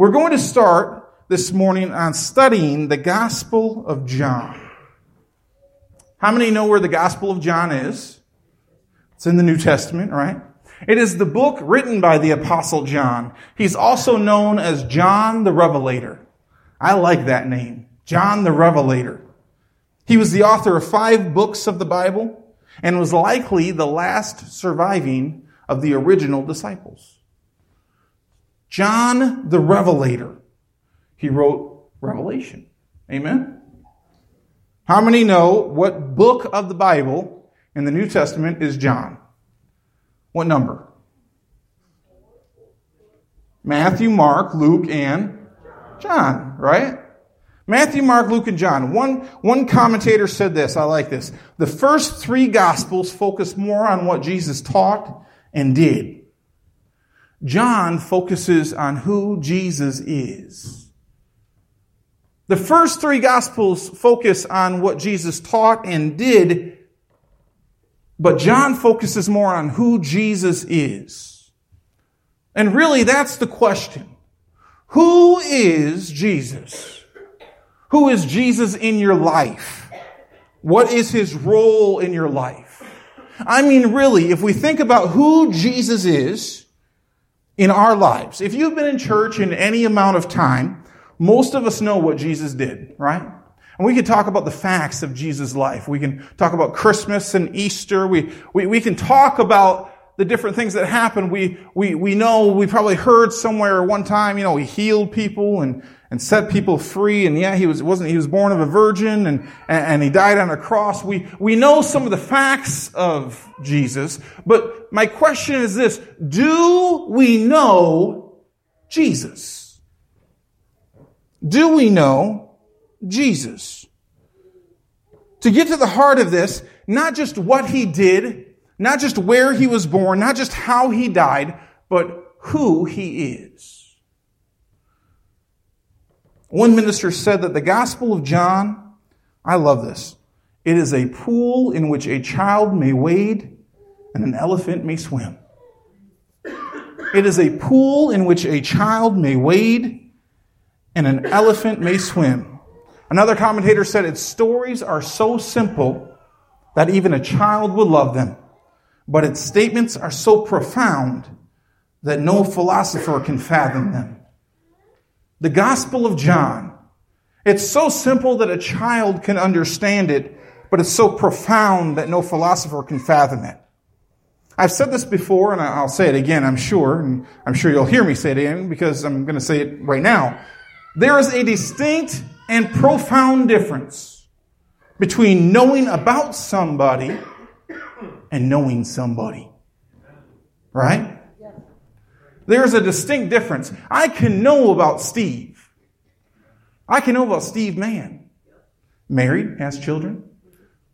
We're going to start this morning on studying the Gospel of John. How many know where the Gospel of John is? It's in the New Testament, right? It is the book written by the Apostle John. He's also known as John the Revelator. I like that name. John the Revelator. He was the author of five books of the Bible and was likely the last surviving of the original disciples. John the Revelator. He wrote Revelation. Amen? How many know what book of the Bible in the New Testament is John? What number? Matthew, Mark, Luke, and John, right? Matthew, Mark, Luke, and John. One, one commentator said this, I like this. The first three gospels focus more on what Jesus taught and did. John focuses on who Jesus is. The first three gospels focus on what Jesus taught and did, but John focuses more on who Jesus is. And really, that's the question. Who is Jesus? Who is Jesus in your life? What is his role in your life? I mean, really, if we think about who Jesus is in our lives, if you've been in church in any amount of time, most of us know what Jesus did, right? And we can talk about the facts of Jesus' life. We can talk about Christmas and Easter. We, we, we can talk about the different things that happened. We, we, we know, we probably heard somewhere one time, you know, he healed people and, and set people free. And yeah, he was, wasn't, he was born of a virgin and, and he died on a cross. We, we know some of the facts of Jesus, but my question is this, do we know Jesus? Do we know Jesus? To get to the heart of this, not just what he did, not just where he was born, not just how he died, but who he is. One minister said that the Gospel of John, I love this, it is a pool in which a child may wade and an elephant may swim. It is a pool in which a child may wade and an elephant may swim. Another commentator said its stories are so simple that even a child would love them but its statements are so profound that no philosopher can fathom them. The Gospel of John, it's so simple that a child can understand it, but it's so profound that no philosopher can fathom it. I've said this before, and I'll say it again, I'm sure, and I'm sure you'll hear me say it again because I'm going to say it right now. There is a distinct and profound difference between knowing about somebody and knowing somebody. Right? There's a distinct difference. I can know about Steve. I can know about Steve Mann. Married, has children,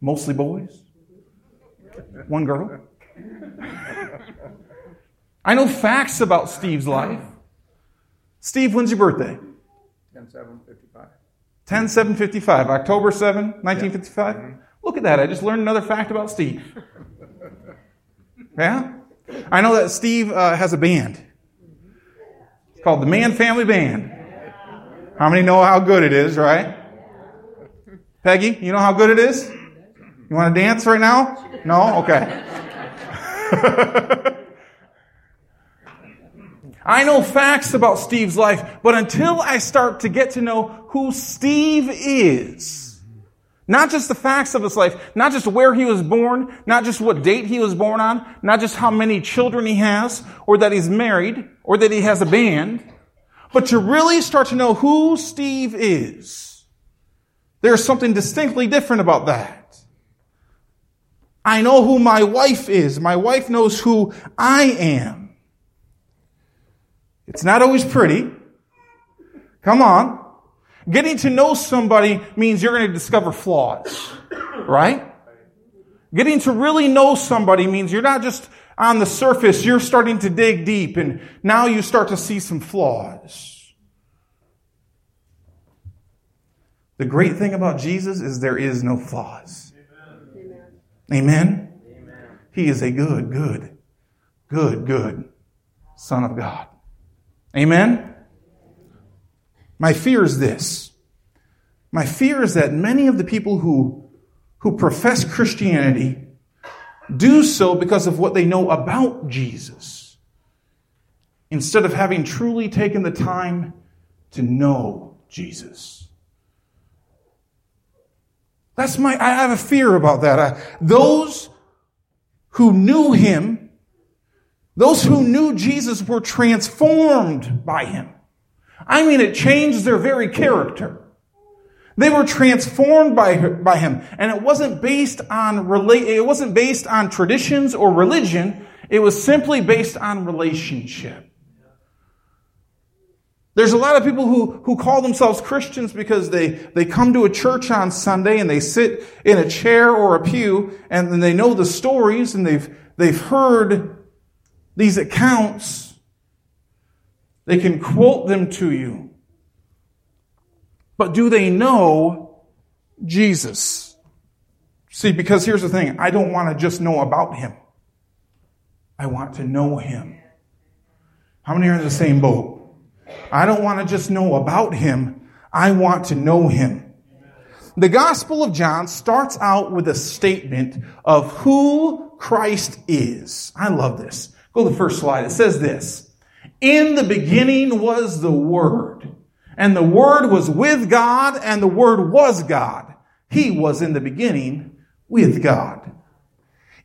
mostly boys. One girl. I know facts about Steve's life. Steve, when's your birthday? 10 7 55. 10 7 55, October 7, 1955. Mm-hmm. Look at that. I just learned another fact about Steve. Yeah? I know that Steve uh, has a band. It's called the Man Family Band. How many know how good it is, right? Peggy, you know how good it is? You want to dance right now? No? Okay. I know facts about Steve's life, but until I start to get to know who Steve is, not just the facts of his life, not just where he was born, not just what date he was born on, not just how many children he has, or that he's married, or that he has a band, but to really start to know who Steve is. There's something distinctly different about that. I know who my wife is. My wife knows who I am. It's not always pretty. Come on. Getting to know somebody means you're going to discover flaws, right? Getting to really know somebody means you're not just on the surface, you're starting to dig deep and now you start to see some flaws. The great thing about Jesus is there is no flaws. Amen. Amen. He is a good, good, good, good Son of God. Amen. My fear is this. My fear is that many of the people who, who profess Christianity do so because of what they know about Jesus, instead of having truly taken the time to know Jesus. That's my, I have a fear about that. I, those who knew him, those who knew Jesus were transformed by him. I mean, it changed their very character. They were transformed by, by him. And it wasn't based on relate, it wasn't based on traditions or religion. It was simply based on relationship. There's a lot of people who, who call themselves Christians because they, they come to a church on Sunday and they sit in a chair or a pew and then they know the stories and they've, they've heard these accounts. They can quote them to you. But do they know Jesus? See, because here's the thing. I don't want to just know about him. I want to know him. How many are in the same boat? I don't want to just know about him. I want to know him. The Gospel of John starts out with a statement of who Christ is. I love this. Go to the first slide. It says this. In the beginning was the Word and the Word was with God, and the Word was God. He was in the beginning with God.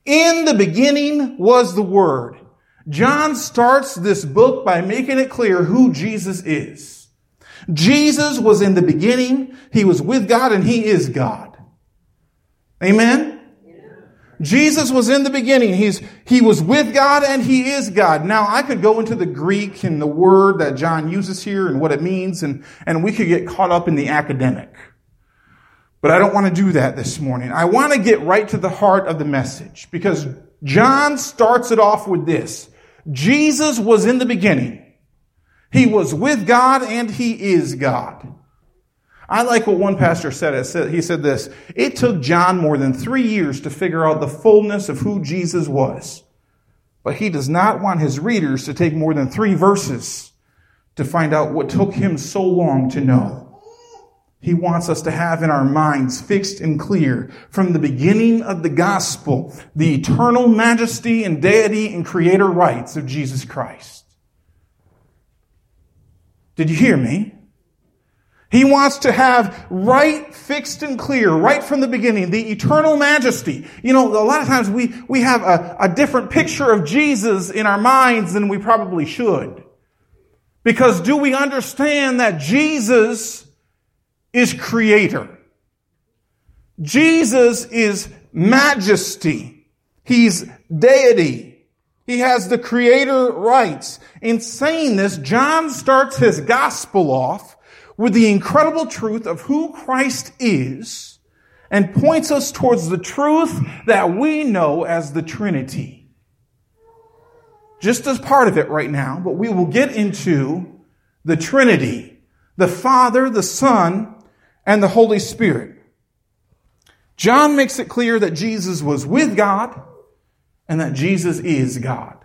In the beginning was the Word. John starts this book by making it clear who Jesus is. Jesus was in the beginning, He was with God, and He is God. Amen? Jesus was in the beginning. He's, he was with God and he is God. Now I could go into the Greek and the word that John uses here and what it means and, and we could get caught up in the academic. But I don't want to do that this morning. I want to get right to the heart of the message because John starts it off with this. Jesus was in the beginning. He was with God and he is God. I like what one pastor said. He said this, it took John more than three years to figure out the fullness of who Jesus was. But he does not want his readers to take more than three verses to find out what took him so long to know. He wants us to have in our minds fixed and clear from the beginning of the gospel the eternal majesty and deity and creator rights of Jesus Christ. Did you hear me? He wants to have right fixed and clear, right from the beginning, the eternal majesty. You know, a lot of times we, we have a, a different picture of Jesus in our minds than we probably should. Because do we understand that Jesus is creator? Jesus is majesty. He's deity. He has the creator rights. In saying this, John starts his gospel off with the incredible truth of who Christ is and points us towards the truth that we know as the Trinity. Just as part of it right now, but we will get into the Trinity, the Father, the Son, and the Holy Spirit. John makes it clear that Jesus was with God and that Jesus is God.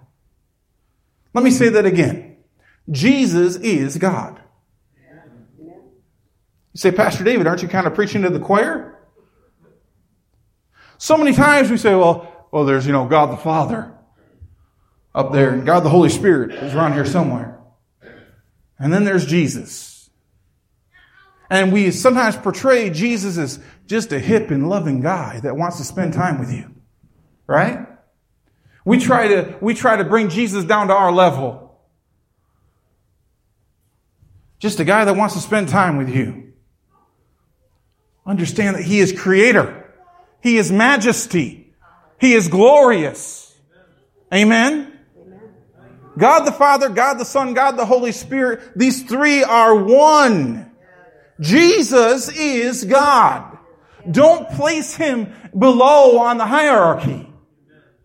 Let me say that again. Jesus is God. You say, Pastor David, aren't you kind of preaching to the choir? So many times we say, well, well, there's, you know, God the Father up there, and God the Holy Spirit is around here somewhere. And then there's Jesus. And we sometimes portray Jesus as just a hip and loving guy that wants to spend time with you. Right? We try to, we try to bring Jesus down to our level. Just a guy that wants to spend time with you. Understand that He is creator. He is majesty. He is glorious. Amen? God the Father, God the Son, God the Holy Spirit, these three are one. Jesus is God. Don't place Him below on the hierarchy.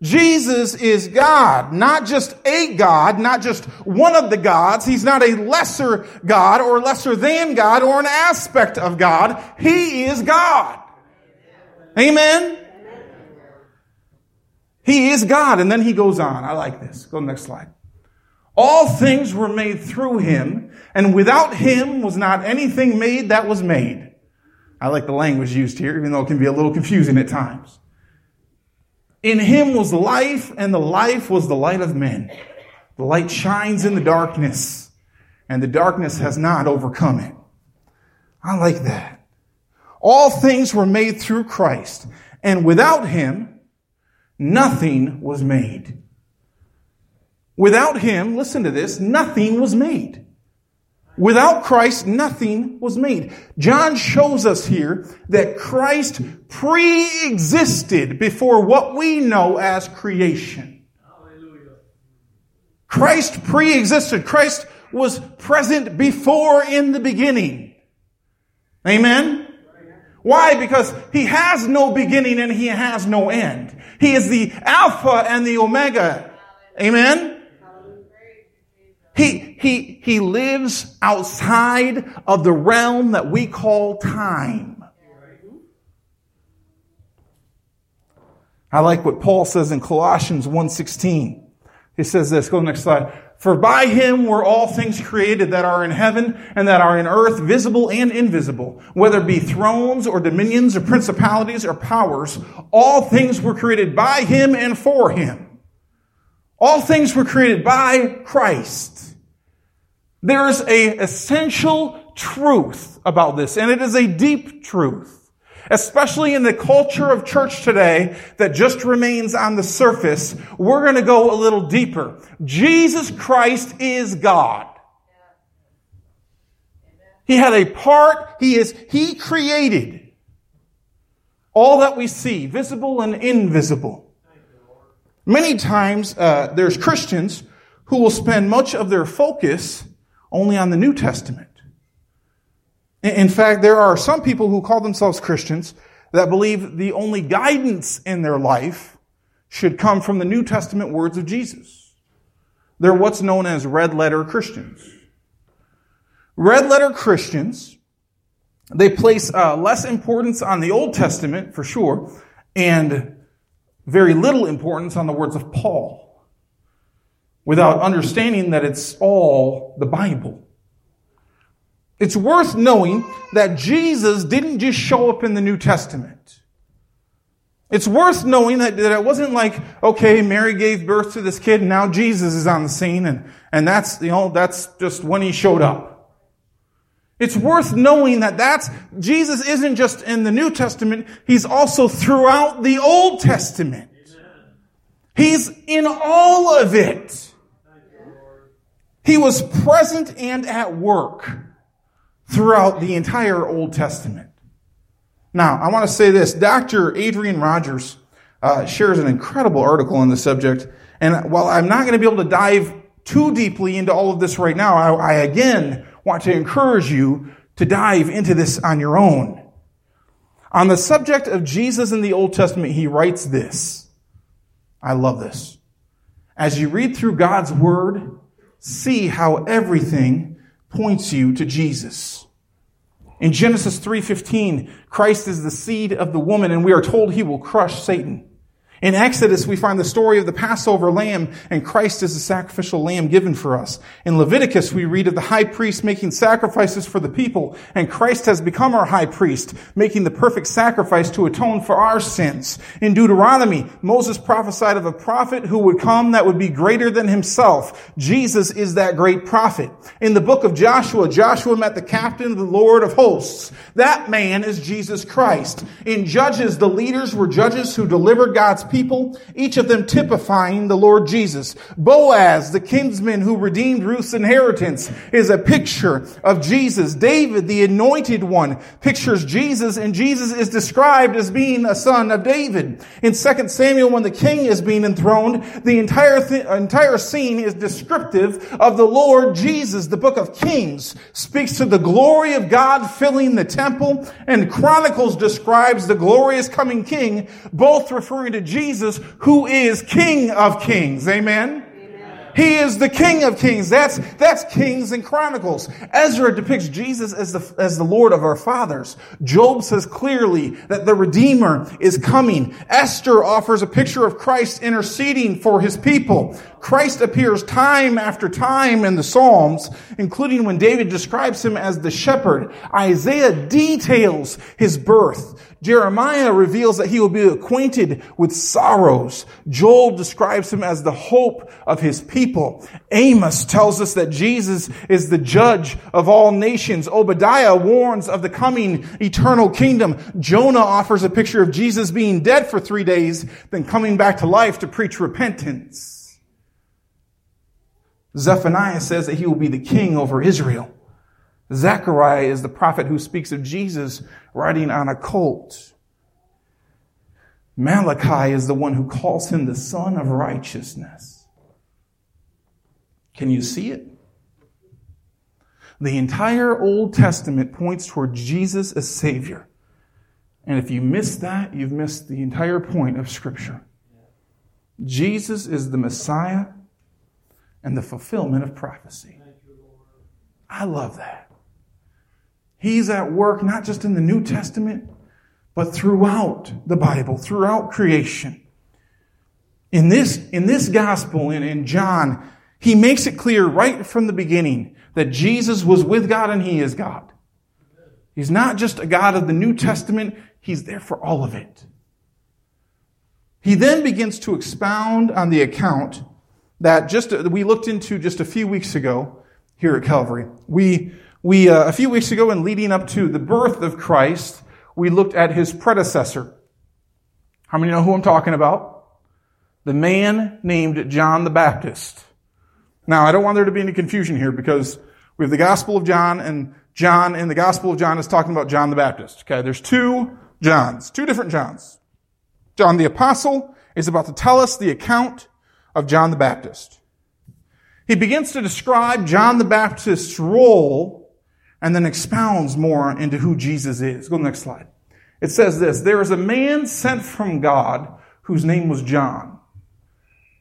Jesus is God, not just a God, not just one of the gods. He's not a lesser God or lesser than God or an aspect of God. He is God. Amen? He is God. And then he goes on. I like this. Go to the next slide. All things were made through him, and without him was not anything made that was made. I like the language used here, even though it can be a little confusing at times. In him was life, and the life was the light of men. The light shines in the darkness, and the darkness has not overcome it. I like that. All things were made through Christ, and without him, nothing was made. Without him, listen to this, nothing was made. Without Christ, nothing was made. John shows us here that Christ pre-existed before what we know as creation. Christ pre-existed. Christ was present before in the beginning. Amen? Why? Because he has no beginning and he has no end. He is the Alpha and the Omega. Amen? He, he, he lives outside of the realm that we call time. I like what Paul says in Colossians 1.16. He says this, go to the next slide. For by him were all things created that are in heaven and that are in earth, visible and invisible, whether it be thrones or dominions or principalities or powers, all things were created by him and for him. All things were created by Christ. There's a essential truth about this, and it is a deep truth. Especially in the culture of church today that just remains on the surface, we're going to go a little deeper. Jesus Christ is God. He had a part, he is, he created all that we see, visible and invisible. Many times, uh, there's Christians who will spend much of their focus only on the New Testament. In fact, there are some people who call themselves Christians that believe the only guidance in their life should come from the New Testament words of Jesus. They're what's known as red letter Christians. Red letter Christians, they place uh, less importance on the Old Testament, for sure, and very little importance on the words of Paul, without understanding that it's all the Bible. It's worth knowing that Jesus didn't just show up in the New Testament. It's worth knowing that, that it wasn't like, okay, Mary gave birth to this kid and now Jesus is on the scene and, and that's, you know, that's just when he showed up. It's worth knowing that that's, Jesus isn't just in the New Testament, He's also throughout the Old Testament. He's in all of it. He was present and at work throughout the entire Old Testament. Now, I want to say this. Dr. Adrian Rogers uh, shares an incredible article on the subject. And while I'm not going to be able to dive too deeply into all of this right now, I, I again want to encourage you to dive into this on your own. On the subject of Jesus in the Old Testament, he writes this. I love this. As you read through God's Word, see how everything points you to Jesus. In Genesis 3:15, Christ is the seed of the woman and we are told he will crush Satan. In Exodus, we find the story of the Passover lamb, and Christ is the sacrificial lamb given for us. In Leviticus, we read of the high priest making sacrifices for the people, and Christ has become our high priest, making the perfect sacrifice to atone for our sins. In Deuteronomy, Moses prophesied of a prophet who would come that would be greater than himself. Jesus is that great prophet. In the book of Joshua, Joshua met the captain of the Lord of hosts. That man is Jesus Christ. In Judges, the leaders were judges who delivered God's people, each of them typifying the Lord Jesus. Boaz, the kinsman who redeemed Ruth's inheritance, is a picture of Jesus. David, the anointed one, pictures Jesus, and Jesus is described as being a son of David. In 2 Samuel, when the king is being enthroned, the entire, th- entire scene is descriptive of the Lord Jesus. The book of Kings speaks to the glory of God filling the temple, and Chronicles describes the glorious coming king, both referring to Jesus Jesus, who is King of Kings. Amen? He is the King of Kings. That's, that's Kings and Chronicles. Ezra depicts Jesus as the, as the Lord of our fathers. Job says clearly that the Redeemer is coming. Esther offers a picture of Christ interceding for his people. Christ appears time after time in the Psalms, including when David describes him as the shepherd. Isaiah details his birth. Jeremiah reveals that he will be acquainted with sorrows. Joel describes him as the hope of his people. Amos tells us that Jesus is the judge of all nations. Obadiah warns of the coming eternal kingdom. Jonah offers a picture of Jesus being dead for three days, then coming back to life to preach repentance. Zephaniah says that he will be the king over Israel. Zechariah is the prophet who speaks of Jesus riding on a colt. Malachi is the one who calls him the Sun of righteousness. Can you see it? The entire Old Testament points toward Jesus as Savior. And if you miss that, you've missed the entire point of Scripture. Jesus is the Messiah and the fulfillment of prophecy. I love that. He's at work not just in the New Testament, but throughout the Bible, throughout creation. In this, in this gospel, in, in John, he makes it clear right from the beginning that Jesus was with God and he is God. He's not just a God of the New Testament, he's there for all of it. He then begins to expound on the account that just we looked into just a few weeks ago here at Calvary. We we, uh, a few weeks ago, in leading up to the birth of Christ, we looked at his predecessor. How many know who I'm talking about? The man named John the Baptist. Now, I don't want there to be any confusion here because we have the Gospel of John and John in the Gospel of John is talking about John the Baptist. Okay, there's two Johns, two different Johns. John the Apostle is about to tell us the account of John the Baptist. He begins to describe John the Baptist's role and then expounds more into who Jesus is. Go to the next slide. It says this, there is a man sent from God whose name was John.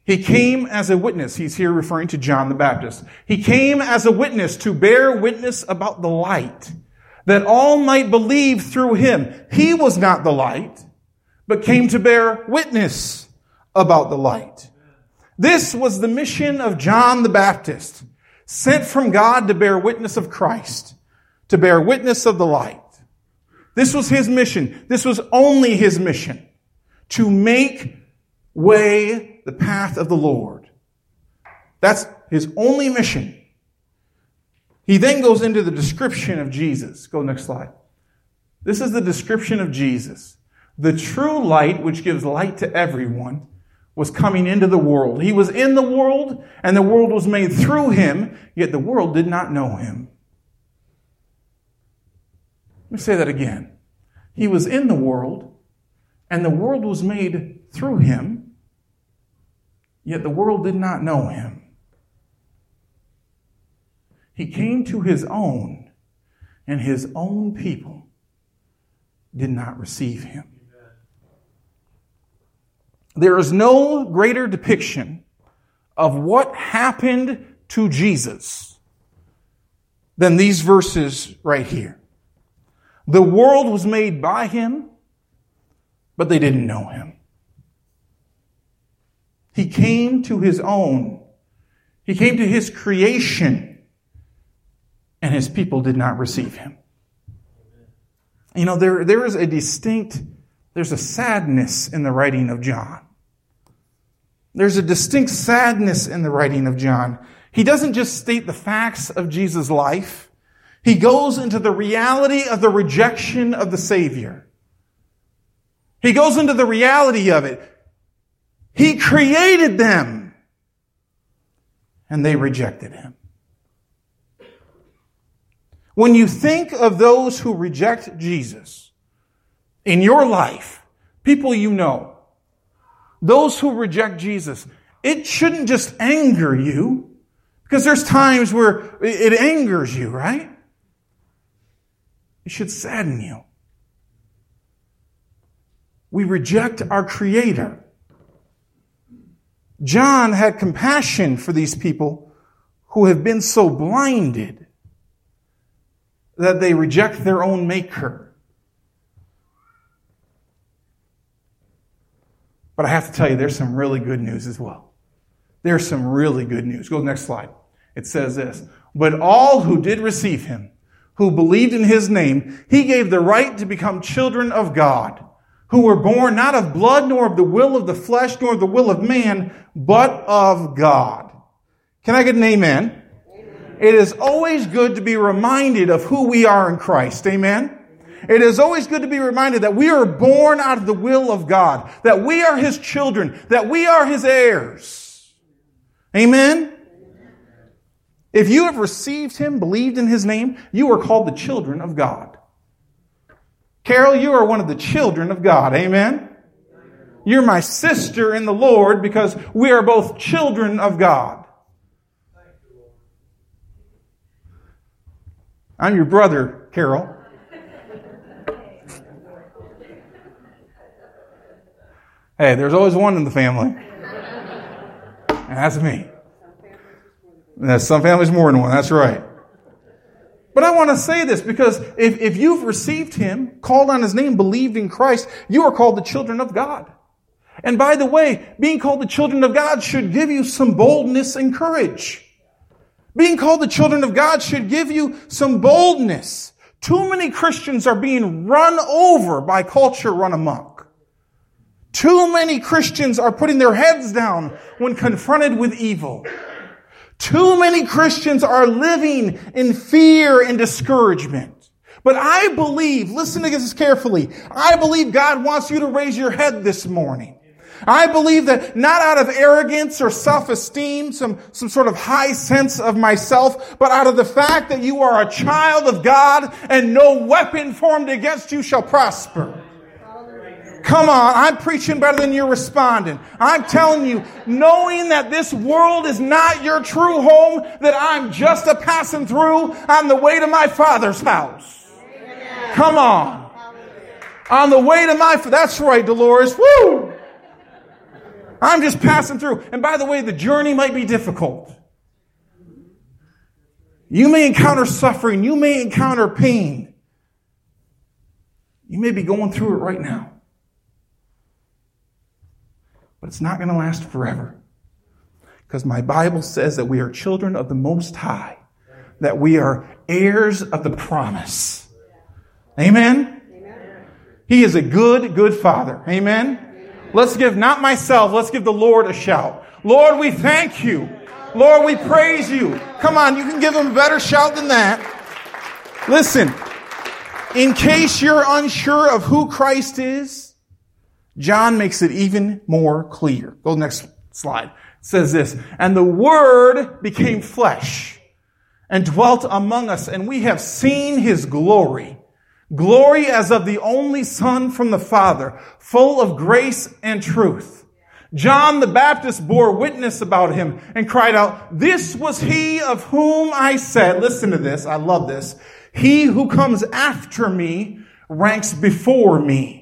He came as a witness. He's here referring to John the Baptist. He came as a witness to bear witness about the light, that all might believe through him. He was not the light, but came to bear witness about the light. This was the mission of John the Baptist, sent from God to bear witness of Christ to bear witness of the light. This was his mission. This was only his mission to make way the path of the Lord. That's his only mission. He then goes into the description of Jesus. Go next slide. This is the description of Jesus. The true light, which gives light to everyone, was coming into the world. He was in the world, and the world was made through him, yet the world did not know him. Let me say that again. He was in the world, and the world was made through him, yet the world did not know him. He came to his own, and his own people did not receive him. There is no greater depiction of what happened to Jesus than these verses right here. The world was made by him, but they didn't know him. He came to his own. He came to his creation, and his people did not receive him. You know, there, there is a distinct, there's a sadness in the writing of John. There's a distinct sadness in the writing of John. He doesn't just state the facts of Jesus' life. He goes into the reality of the rejection of the Savior. He goes into the reality of it. He created them and they rejected him. When you think of those who reject Jesus in your life, people you know, those who reject Jesus, it shouldn't just anger you because there's times where it angers you, right? It should sadden you. We reject our Creator. John had compassion for these people who have been so blinded that they reject their own maker. But I have to tell you, there's some really good news as well. There's some really good news. Go to the next slide. It says this. But all who did receive him, who believed in his name, he gave the right to become children of God, who were born not of blood, nor of the will of the flesh, nor of the will of man, but of God. Can I get an amen? amen? It is always good to be reminded of who we are in Christ. Amen? It is always good to be reminded that we are born out of the will of God, that we are His children, that we are His heirs. Amen? If you have received Him, believed in His name, you are called the children of God. Carol, you are one of the children of God. Amen? You're my sister in the Lord because we are both children of God. I'm your brother, Carol. Hey, there's always one in the family. And that's me. And some families more than one, that's right. But I want to say this because if, if you've received Him, called on His name, believed in Christ, you are called the children of God. And by the way, being called the children of God should give you some boldness and courage. Being called the children of God should give you some boldness. Too many Christians are being run over by culture run amok. Too many Christians are putting their heads down when confronted with evil. Too many Christians are living in fear and discouragement. But I believe, listen to this carefully, I believe God wants you to raise your head this morning. I believe that not out of arrogance or self-esteem, some, some sort of high sense of myself, but out of the fact that you are a child of God and no weapon formed against you shall prosper. Come on, I'm preaching better than you're responding. I'm telling you, knowing that this world is not your true home, that I'm just a passing through on the way to my father's house. Come on. On the way to my, that's right, Dolores. Woo! I'm just passing through. And by the way, the journey might be difficult. You may encounter suffering. You may encounter pain. You may be going through it right now. But it's not going to last forever. Because my Bible says that we are children of the Most High, that we are heirs of the promise. Amen? Amen. He is a good, good Father. Amen? Let's give not myself, let's give the Lord a shout. Lord, we thank you. Lord, we praise you. Come on, you can give him a better shout than that. Listen, in case you're unsure of who Christ is, John makes it even more clear. Go next slide. It says this, and the word became flesh and dwelt among us, and we have seen his glory Glory as of the only Son from the Father, full of grace and truth. John the Baptist bore witness about him and cried out, This was he of whom I said, listen to this, I love this. He who comes after me ranks before me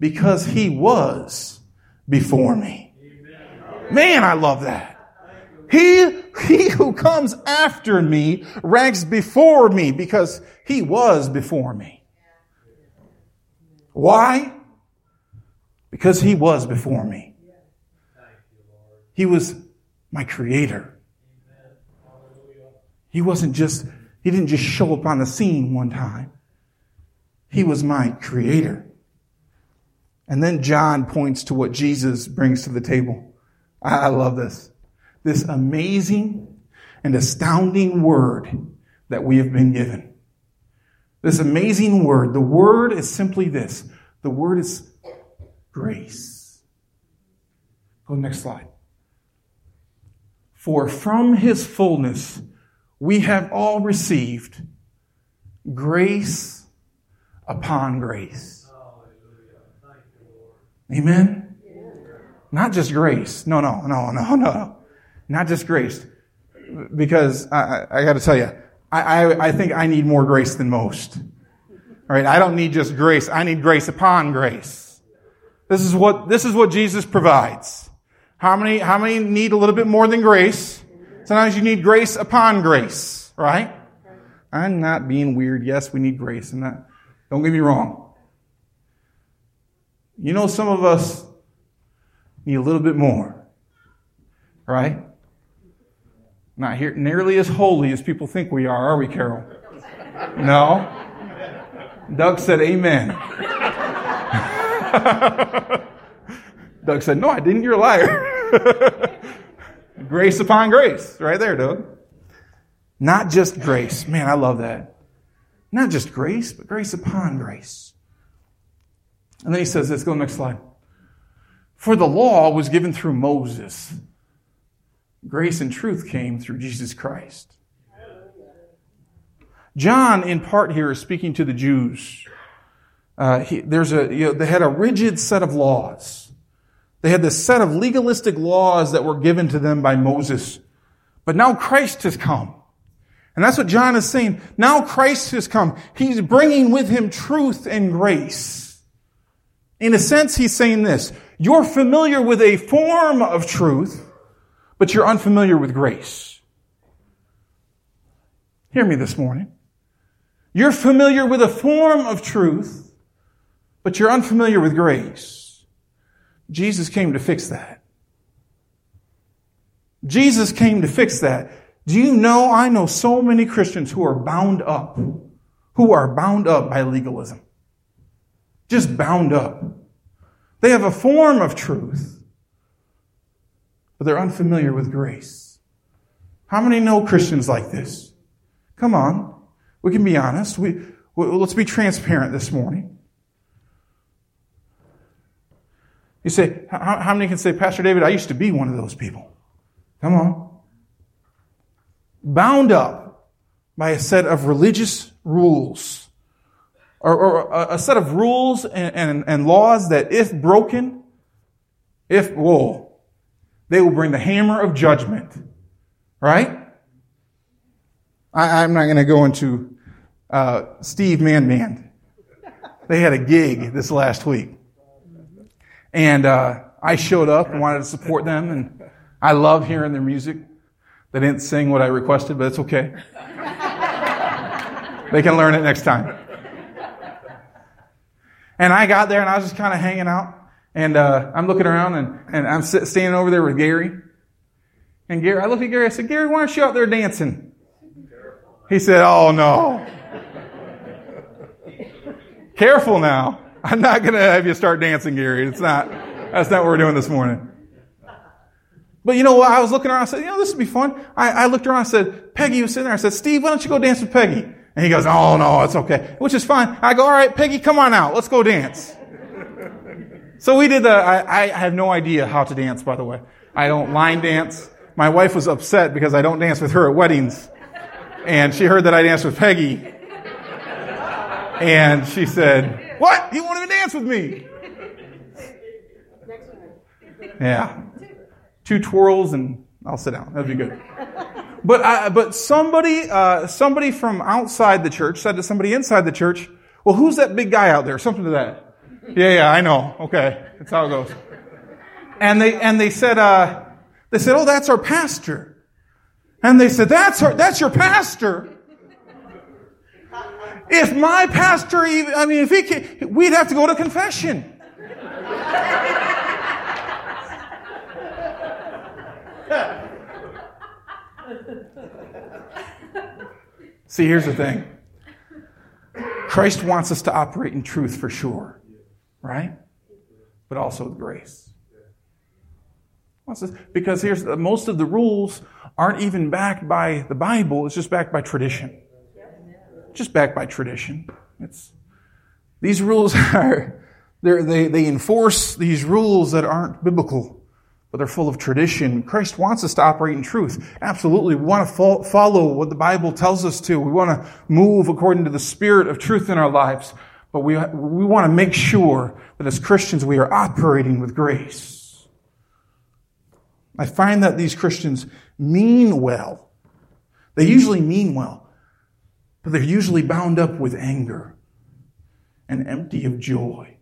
because he was before me. Man, I love that. He, he who comes after me ranks before me because he was before me. Why? Because he was before me. He was my creator. He wasn't just, he didn't just show up on the scene one time. He was my creator. And then John points to what Jesus brings to the table. I love this. This amazing and astounding word that we have been given. This amazing word. The word is simply this. The word is grace. Go next slide. For from his fullness we have all received grace upon grace. Amen? Not just grace. No, no, no, no, no. Not just grace. Because I, I, got to tell you, I, I, I think I need more grace than most. All right, I don't need just grace. I need grace upon grace. This is what, this is what Jesus provides. How many, how many need a little bit more than grace? Sometimes you need grace upon grace, right? I'm not being weird. Yes, we need grace and that. Don't get me wrong. You know, some of us need a little bit more, right? Not here, nearly as holy as people think we are, are we, Carol? No? Doug said, Amen. Doug said, No, I didn't. You're a liar. grace upon grace. Right there, Doug. Not just grace. Man, I love that. Not just grace, but grace upon grace. And then he says this, go to the next slide. For the law was given through Moses. Grace and truth came through Jesus Christ. John, in part here, is speaking to the Jews. Uh, he, there's a, you know, they had a rigid set of laws. They had this set of legalistic laws that were given to them by Moses. But now Christ has come. And that's what John is saying. Now Christ has come. He's bringing with him truth and grace. In a sense, he's saying this. You're familiar with a form of truth, but you're unfamiliar with grace. Hear me this morning. You're familiar with a form of truth, but you're unfamiliar with grace. Jesus came to fix that. Jesus came to fix that. Do you know, I know so many Christians who are bound up, who are bound up by legalism. Just bound up. They have a form of truth, but they're unfamiliar with grace. How many know Christians like this? Come on. We can be honest. We, let's be transparent this morning. You say, how, how many can say, Pastor David, I used to be one of those people? Come on. Bound up by a set of religious rules or, or a set of rules and, and, and, laws that if broken, if, whoa, they will bring the hammer of judgment. Right? I, am not going to go into uh, Steve Man Man. They had a gig this last week. And uh, I showed up and wanted to support them, and I love hearing their music. They didn't sing what I requested, but it's okay. they can learn it next time. And I got there and I was just kind of hanging out. And uh, I'm looking around and, and I'm sit, standing over there with Gary. And Gary, I looked at Gary. I said, Gary, why aren't you out there dancing? He said, Oh no. Careful now. I'm not going to have you start dancing, Gary. It's not. That's not what we're doing this morning. But you know what? I was looking around. I said, you know, this would be fun. I, I looked around. I said, Peggy was sitting there. I said, Steve, why don't you go dance with Peggy? And he goes, oh, no, it's okay. Which is fine. I go, all right, Peggy, come on out. Let's go dance. so we did the, I, I have no idea how to dance, by the way. I don't line dance. My wife was upset because I don't dance with her at weddings. And she heard that I danced with Peggy. And she said, what? You won't even dance with me. Yeah. Two twirls and I'll sit down. That'd be good. But I, but somebody uh, somebody from outside the church said to somebody inside the church, "Well, who's that big guy out there?" Something to that. Yeah, yeah, I know. Okay, that's how it goes. And they and they said uh, they said, "Oh, that's our pastor." And they said, "That's our, that's your pastor." If my pastor, even, I mean, if he can, we'd have to go to confession. See, here's the thing Christ wants us to operate in truth for sure, right? But also with grace. Because here's the, most of the rules aren't even backed by the Bible, it's just backed by tradition. Just backed by tradition. It's, these rules are, they, they enforce these rules that aren't biblical but they're full of tradition. Christ wants us to operate in truth. Absolutely. We want to follow what the Bible tells us to. We want to move according to the spirit of truth in our lives. But we, we want to make sure that as Christians we are operating with grace. I find that these Christians mean well. They usually mean well, but they're usually bound up with anger and empty of joy.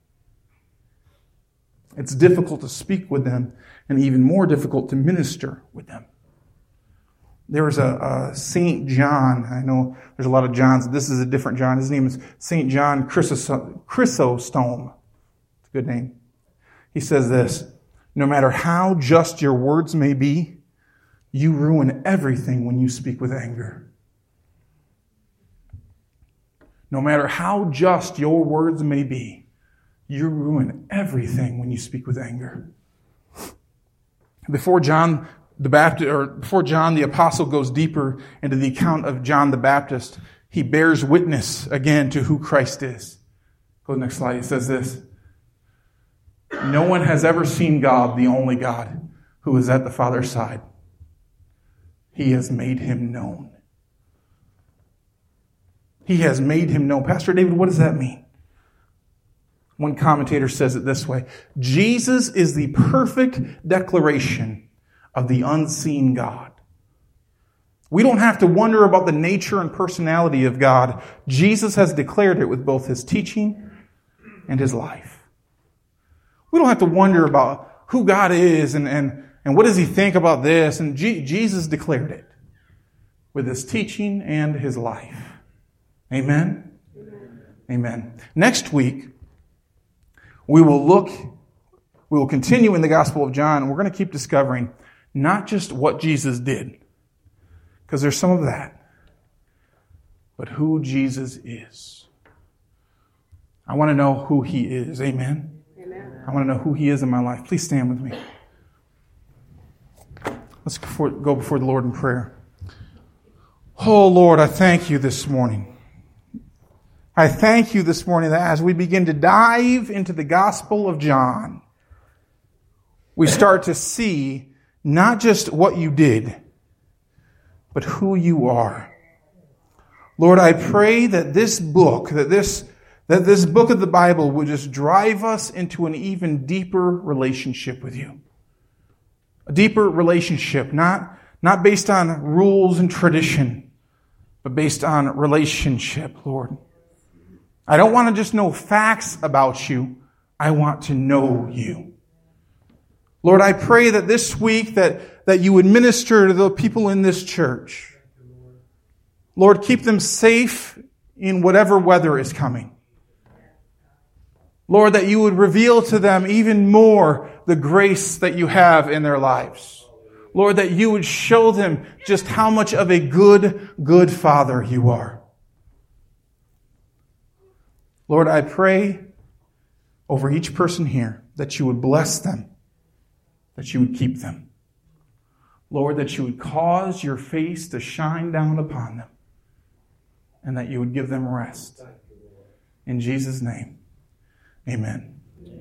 It's difficult to speak with them and even more difficult to minister with them. There was a, a St. John. I know there's a lot of Johns. This is a different John. His name is St. John Chrysostom. It's a good name. He says this No matter how just your words may be, you ruin everything when you speak with anger. No matter how just your words may be, you ruin everything when you speak with anger. Before John the Baptist, or before John the Apostle goes deeper into the account of John the Baptist, he bears witness again to who Christ is. Go to the next slide. He says this. No one has ever seen God, the only God, who is at the Father's side. He has made him known. He has made him known. Pastor David, what does that mean? One commentator says it this way Jesus is the perfect declaration of the unseen God. We don't have to wonder about the nature and personality of God. Jesus has declared it with both his teaching and his life. We don't have to wonder about who God is and, and, and what does he think about this. And G- Jesus declared it with his teaching and his life. Amen? Amen? Amen. Next week, we will look, we will continue in the Gospel of John, and we're going to keep discovering not just what Jesus did, because there's some of that, but who Jesus is. I want to know who he is. Amen. Amen. I want to know who he is in my life. Please stand with me. Let's go before the Lord in prayer. Oh Lord, I thank you this morning. I thank you this morning that as we begin to dive into the Gospel of John, we start to see not just what you did, but who you are. Lord, I pray that this book, that this, that this book of the Bible would just drive us into an even deeper relationship with you. A deeper relationship, not, not based on rules and tradition, but based on relationship, Lord. I don't want to just know facts about you. I want to know you. Lord, I pray that this week that, that you would minister to the people in this church. Lord, keep them safe in whatever weather is coming. Lord, that you would reveal to them even more the grace that you have in their lives. Lord, that you would show them just how much of a good, good Father you are. Lord, I pray over each person here that you would bless them, that you would keep them. Lord, that you would cause your face to shine down upon them, and that you would give them rest. In Jesus' name, amen.